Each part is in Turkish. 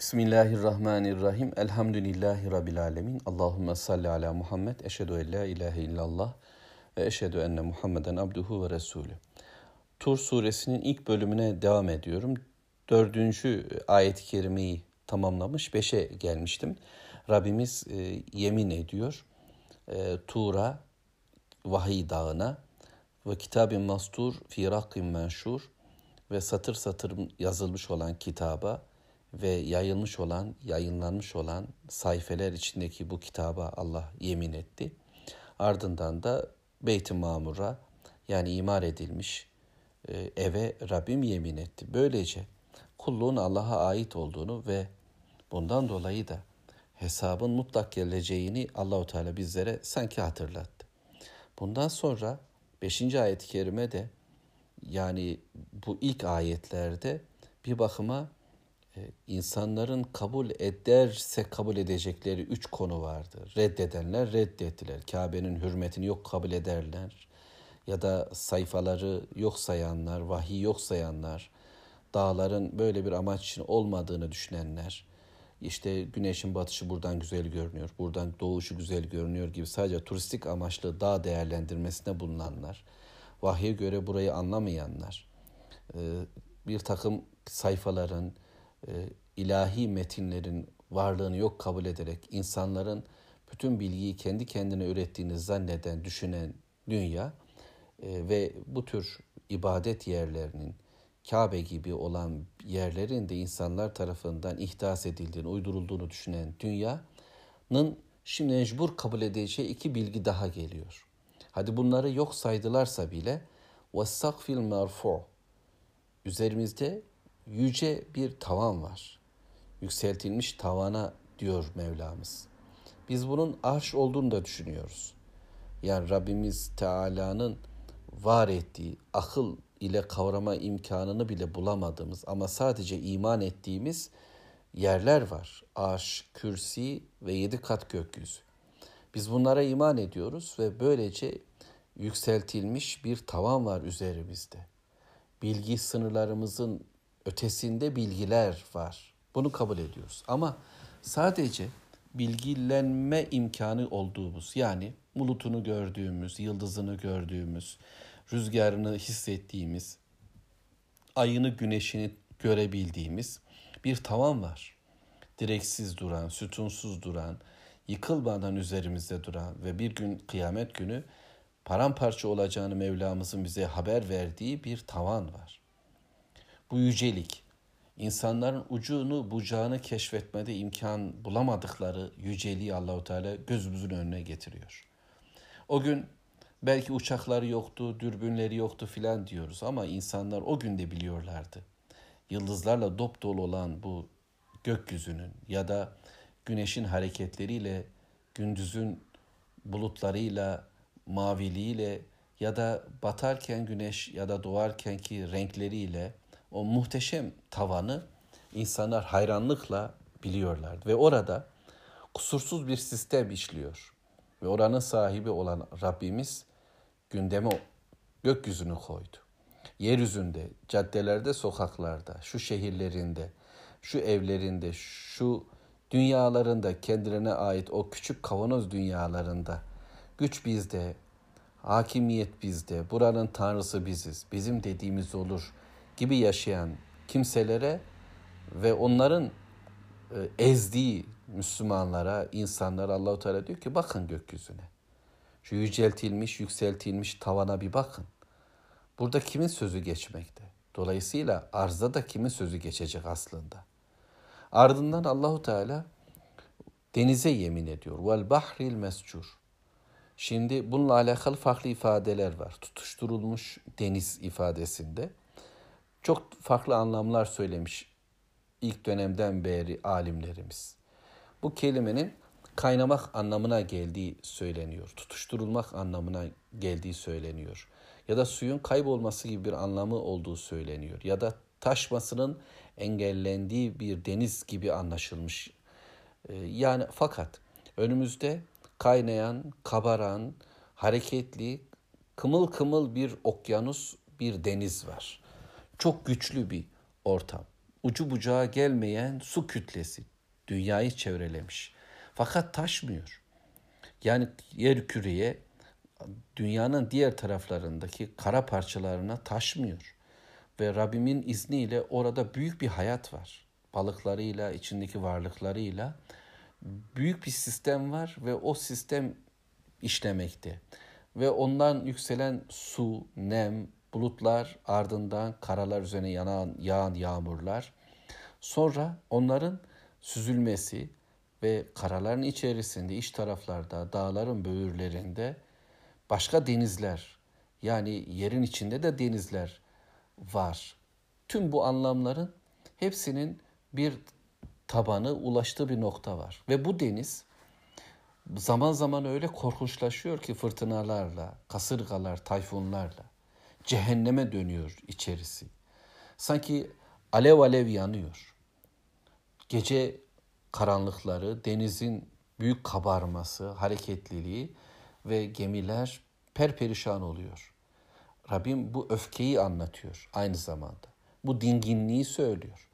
Bismillahirrahmanirrahim. Elhamdülillahi Rabbil alemin. Allahümme salli ala Muhammed. Eşhedü en la ilahe illallah ve eşhedü enne Muhammeden abduhu ve resulü. Tur suresinin ilk bölümüne devam ediyorum. Dördüncü ayet-i kerimeyi tamamlamış. Beşe gelmiştim. Rabbimiz e, yemin ediyor. E, Tur'a, vahiy dağına ve kitabın mastur fi rakkin menşur ve satır satır yazılmış olan kitaba ve yayılmış olan, yayınlanmış olan sayfeler içindeki bu kitaba Allah yemin etti. Ardından da Beyt-i Mamur'a yani imar edilmiş e, eve Rabbim yemin etti. Böylece kulluğun Allah'a ait olduğunu ve bundan dolayı da hesabın mutlak geleceğini Allahu Teala bizlere sanki hatırlattı. Bundan sonra 5. ayet-i kerime de yani bu ilk ayetlerde bir bakıma insanların kabul ederse kabul edecekleri üç konu vardı. Reddedenler reddettiler. Kabe'nin hürmetini yok kabul ederler. Ya da sayfaları yok sayanlar, vahiy yok sayanlar, dağların böyle bir amaç için olmadığını düşünenler, işte güneşin batışı buradan güzel görünüyor, buradan doğuşu güzel görünüyor gibi sadece turistik amaçlı dağ değerlendirmesine bulunanlar, vahye göre burayı anlamayanlar, e, bir takım sayfaların, ilahi metinlerin varlığını yok kabul ederek insanların bütün bilgiyi kendi kendine ürettiğini zanneden, düşünen dünya e, ve bu tür ibadet yerlerinin Kabe gibi olan yerlerin de insanlar tarafından ihdas edildiğini, uydurulduğunu düşünen dünyanın şimdi mecbur kabul edeceği iki bilgi daha geliyor. Hadi bunları yok saydılarsa bile وَالسَّقْفِ الْمَرْفُعُ Üzerimizde yüce bir tavan var. Yükseltilmiş tavana diyor Mevlamız. Biz bunun arş olduğunu da düşünüyoruz. Yani Rabbimiz Teala'nın var ettiği akıl ile kavrama imkanını bile bulamadığımız ama sadece iman ettiğimiz yerler var. Arş, kürsi ve yedi kat gökyüzü. Biz bunlara iman ediyoruz ve böylece yükseltilmiş bir tavan var üzerimizde. Bilgi sınırlarımızın ötesinde bilgiler var. Bunu kabul ediyoruz. Ama sadece bilgilenme imkanı olduğumuz yani bulutunu gördüğümüz, yıldızını gördüğümüz, rüzgarını hissettiğimiz, ayını güneşini görebildiğimiz bir tavan var. Direksiz duran, sütunsuz duran, yıkılmadan üzerimizde duran ve bir gün kıyamet günü paramparça olacağını Mevlamızın bize haber verdiği bir tavan var bu yücelik, insanların ucunu bucağını keşfetmede imkan bulamadıkları yüceliği Allahu Teala gözümüzün önüne getiriyor. O gün belki uçakları yoktu, dürbünleri yoktu filan diyoruz ama insanlar o gün de biliyorlardı. Yıldızlarla dop dolu olan bu gökyüzünün ya da güneşin hareketleriyle, gündüzün bulutlarıyla, maviliğiyle ya da batarken güneş ya da doğarkenki renkleriyle o muhteşem tavanı insanlar hayranlıkla biliyorlar ve orada kusursuz bir sistem işliyor. Ve oranın sahibi olan Rabbimiz gündeme gökyüzünü koydu. Yeryüzünde, caddelerde, sokaklarda, şu şehirlerinde, şu evlerinde, şu dünyalarında kendilerine ait o küçük kavanoz dünyalarında güç bizde, hakimiyet bizde, buranın tanrısı biziz, bizim dediğimiz olur gibi yaşayan kimselere ve onların e, ezdiği Müslümanlara, insanlara Allahu Teala diyor ki bakın gökyüzüne. Şu yüceltilmiş, yükseltilmiş tavana bir bakın. Burada kimin sözü geçmekte? Dolayısıyla arzda da kimin sözü geçecek aslında? Ardından Allahu Teala denize yemin ediyor. Vel bahril mescur. Şimdi bununla alakalı farklı ifadeler var. Tutuşturulmuş deniz ifadesinde çok farklı anlamlar söylemiş ilk dönemden beri alimlerimiz. Bu kelimenin kaynamak anlamına geldiği söyleniyor. Tutuşturulmak anlamına geldiği söyleniyor. Ya da suyun kaybolması gibi bir anlamı olduğu söyleniyor. Ya da taşmasının engellendiği bir deniz gibi anlaşılmış. Ee, yani fakat önümüzde kaynayan, kabaran, hareketli, kımıl kımıl bir okyanus, bir deniz var çok güçlü bir ortam. ucu bucağı gelmeyen su kütlesi dünyayı çevrelemiş. Fakat taşmıyor. Yani yer küreye dünyanın diğer taraflarındaki kara parçalarına taşmıyor. Ve Rabbimin izniyle orada büyük bir hayat var. Balıklarıyla, içindeki varlıklarıyla büyük bir sistem var ve o sistem işlemekte. Ve ondan yükselen su, nem, bulutlar ardından karalar üzerine yanan, yağan yağmurlar. Sonra onların süzülmesi ve karaların içerisinde iç taraflarda dağların böğürlerinde başka denizler yani yerin içinde de denizler var. Tüm bu anlamların hepsinin bir tabanı ulaştığı bir nokta var. Ve bu deniz zaman zaman öyle korkunçlaşıyor ki fırtınalarla, kasırgalar, tayfunlarla cehenneme dönüyor içerisi. Sanki alev alev yanıyor. Gece karanlıkları, denizin büyük kabarması, hareketliliği ve gemiler perperişan oluyor. Rabbim bu öfkeyi anlatıyor aynı zamanda. Bu dinginliği söylüyor.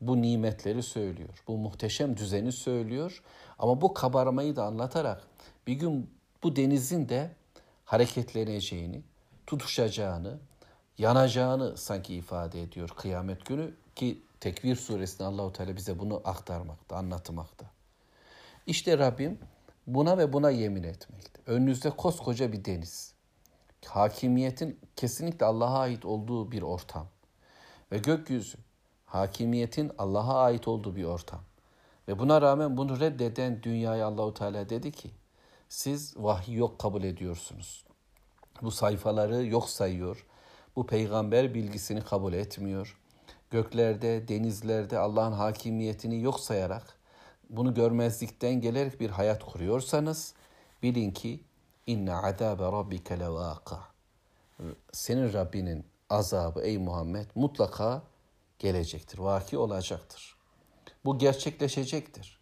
Bu nimetleri söylüyor. Bu muhteşem düzeni söylüyor. Ama bu kabarmayı da anlatarak bir gün bu denizin de hareketleneceğini, tutuşacağını, yanacağını sanki ifade ediyor kıyamet günü ki Tekvir suresinde Allahu Teala bize bunu aktarmakta, anlatmakta. İşte Rabbim buna ve buna yemin etmekte. Önünüzde koskoca bir deniz. Hakimiyetin kesinlikle Allah'a ait olduğu bir ortam. Ve gökyüzü hakimiyetin Allah'a ait olduğu bir ortam. Ve buna rağmen bunu reddeden dünyaya Allahu Teala dedi ki siz vahiy yok kabul ediyorsunuz. Bu sayfaları yok sayıyor. Bu peygamber bilgisini kabul etmiyor. Göklerde, denizlerde Allah'ın hakimiyetini yok sayarak bunu görmezlikten gelerek bir hayat kuruyorsanız bilin ki inne azabe rabbike levâka. Senin Rabbinin azabı ey Muhammed mutlaka gelecektir, vaki olacaktır. Bu gerçekleşecektir.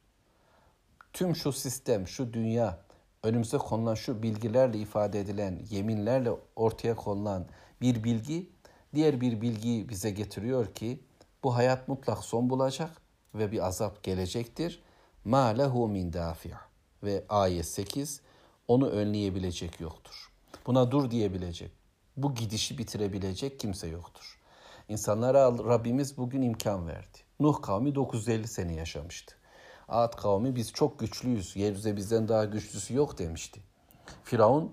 Tüm şu sistem, şu dünya, önümüze konulan şu bilgilerle ifade edilen, yeminlerle ortaya konulan bir bilgi, diğer bir bilgiyi bize getiriyor ki bu hayat mutlak son bulacak ve bir azap gelecektir. Ma lehu min dafi' ve ayet 8 onu önleyebilecek yoktur. Buna dur diyebilecek, bu gidişi bitirebilecek kimse yoktur. İnsanlara Rabbimiz bugün imkan verdi. Nuh kavmi 950 sene yaşamıştı. Ad kavmi biz çok güçlüyüz, yeryüzünde bizden daha güçlüsü yok demişti. Firavun,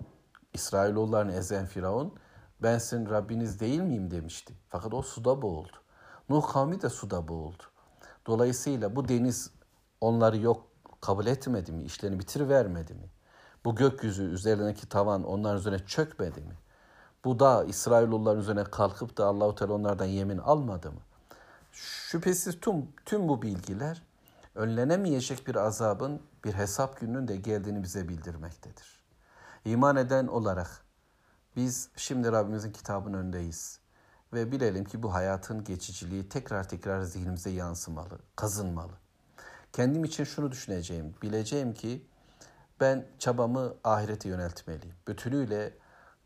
İsrailoğullarını ezen Firavun, ben sizin Rabbiniz değil miyim demişti. Fakat o suda boğuldu. Nuh kavmi de suda boğuldu. Dolayısıyla bu deniz onları yok kabul etmedi mi? İşlerini bitirivermedi mi? Bu gökyüzü üzerindeki tavan onların üzerine çökmedi mi? Bu da İsrailoğulların üzerine kalkıp da Allahu Teala onlardan yemin almadı mı? Şüphesiz tüm, tüm bu bilgiler önlenemeyecek bir azabın bir hesap gününün de geldiğini bize bildirmektedir. İman eden olarak biz şimdi Rabbimizin kitabının önündeyiz. Ve bilelim ki bu hayatın geçiciliği tekrar tekrar zihnimize yansımalı, kazınmalı. Kendim için şunu düşüneceğim, bileceğim ki ben çabamı ahirete yöneltmeliyim. Bütünüyle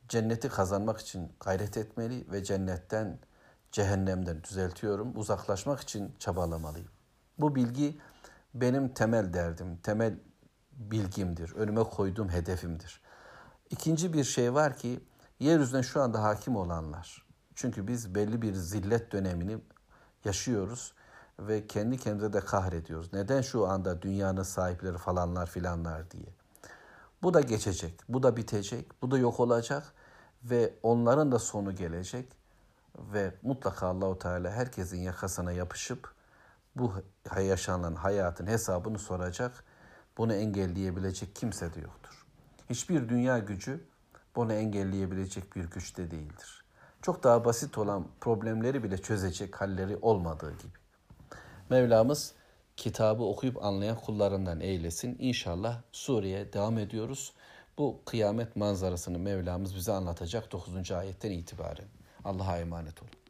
cenneti kazanmak için gayret etmeli ve cennetten, cehennemden düzeltiyorum, uzaklaşmak için çabalamalıyım. Bu bilgi benim temel derdim, temel bilgimdir, önüme koyduğum hedefimdir. İkinci bir şey var ki yeryüzüne şu anda hakim olanlar. Çünkü biz belli bir zillet dönemini yaşıyoruz ve kendi kendimize de kahrediyoruz. Neden şu anda dünyanın sahipleri falanlar filanlar diye. Bu da geçecek, bu da bitecek, bu da yok olacak ve onların da sonu gelecek ve mutlaka Allahu Teala herkesin yakasına yapışıp bu yaşanan hayatın hesabını soracak. Bunu engelleyebilecek kimse de yoktur. Hiçbir dünya gücü bunu engelleyebilecek bir güçte değildir. Çok daha basit olan problemleri bile çözecek halleri olmadığı gibi. Mevlamız kitabı okuyup anlayan kullarından eylesin. İnşallah Suriye devam ediyoruz. Bu kıyamet manzarasını Mevlamız bize anlatacak 9. ayetten itibaren. Allah'a emanet olun.